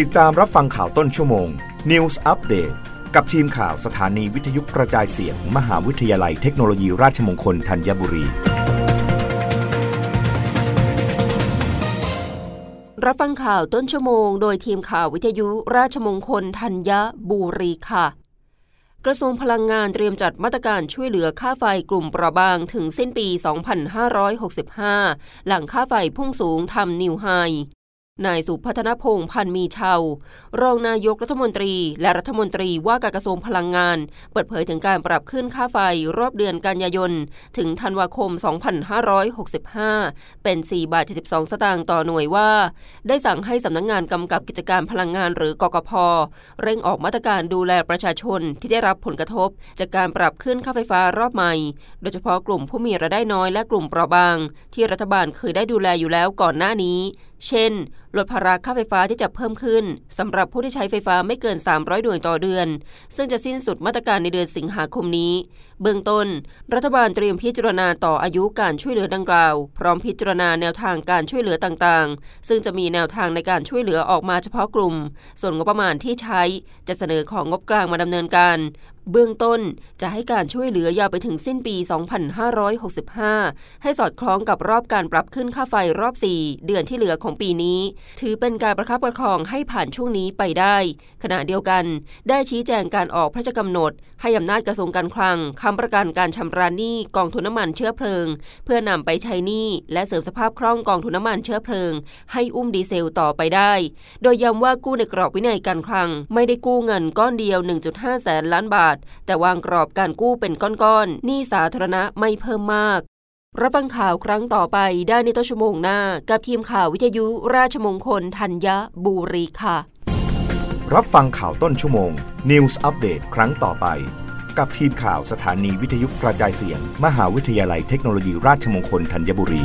ติดตามรับฟังข่าวต้นชั่วโมง News Update กับทีมข่าวสถานีวิทยุกระจายเสียงมมหาวิทยาลัยเทคโนโลยีราชมงคลธัญบุรี รับฟังข่าวต้นชั่วโมง โดยทีมข่าววิทยุราชมงคลธัญบุรีค่ะ กระทรวงพลังงานเตรียมจัดมาตรการช่วยเหลือค่าไฟกลุ่มเปราะบางถึงสิ้นปี 2565 หลังค่าไฟพุ่งสูงทำนิวไฮ นายสุพัฒนพงษ์พันมีเชารองนายกรัฐมนตรี และรัฐมนตรีว่าการกระทรวงพลังงาน เปิดเผยถึงการปรับขึ้นค่าไฟรอบเดือนกันยายน ถึงธันวาคม 2565 เป็น 4 บาท 72 สตางค์ต่อหน่วยว่า ได้สั่งให้สำนักงงานกำกับกิจการพลังงานหรือกกพ เร่งออกมาตรการดูแลประชาชนที่ได้รับผลกระทบ จากการปรับขึ้นค่าไฟฟ้ารอบใหม่ โดยเฉพาะกลุ่มผู้มีรายได้น้อยและกลุ่มเปราะบาง ที่รัฐบาลเคยได้ดูแลอยู่แล้วก่อนหน้านี้ เช่นลดภาระค่าไฟฟ้าที่จะเพิ่มขึ้นสำหรับผู้ที่ใช้ไฟฟ้าไม่เกิน 300 หน่วยต่อเดือน ซึ่งจะสิ้นสุดมาตรการในเดือนสิงหาคมนี้ เบื้องต้น รัฐบาลเตรียมพิจารณาต่ออายุการช่วยเหลือดังกล่าว พร้อมพิจารณาแนวทางการช่วยเหลือต่างๆ ซึ่งจะมีแนวทางในการช่วยเหลือออกมาเฉพาะกลุ่ม ส่วนงบประมาณที่ใช้จะเสนอของงบกลางมาดำเนินการเบื้องต้นจะให้การช่วยเหลือยาวไปถึงสิ้นปี 2565 ให้สอดคล้องกับรอบการปรับขึ้นค่าไฟรอบ 4 เดือนที่เหลือของปีนี้ ถือเป็นการประคับประคองให้ผ่านช่วงนี้ไปได้ ขณะเดียวกัน ได้ชี้แจงการออกพระราชกำหนด ให้อำนาจกระทรวงการคลังค้ำประกันการชำระหนี้กองทุนน้ำมันเชื้อเพลิง เพื่อนำไปใช้หนี้และเสริมสภาพคล่องกองทุนน้ำมันเชื้อเพลิง ให้อุ้มดีเซลต่อไปได้ โดยย้ำว่ากู้ในกรอบวินัยการคลัง ไม่ได้กู้เงินก้อนเดียว 1.5 แสนล้านบาทท แต่วางกรอบการกู้เป็นก้อนๆหนี้สาธารณะไม่เพิ่มมาก รับฟังข่าวครั้งต่อไปได้ในต้นชั่วโมงหน้า กับทีมข่าววิทยุราชมงคลธัญบุรีค่ะ รับฟังข่าวต้นชั่วโมง News อัปเดตครั้งต่อไป กับทีมข่าวสถานีวิทยุกระจายเสียง มหาวิทยาลัยเทคโนโลยีราชมงคลธัญบุรี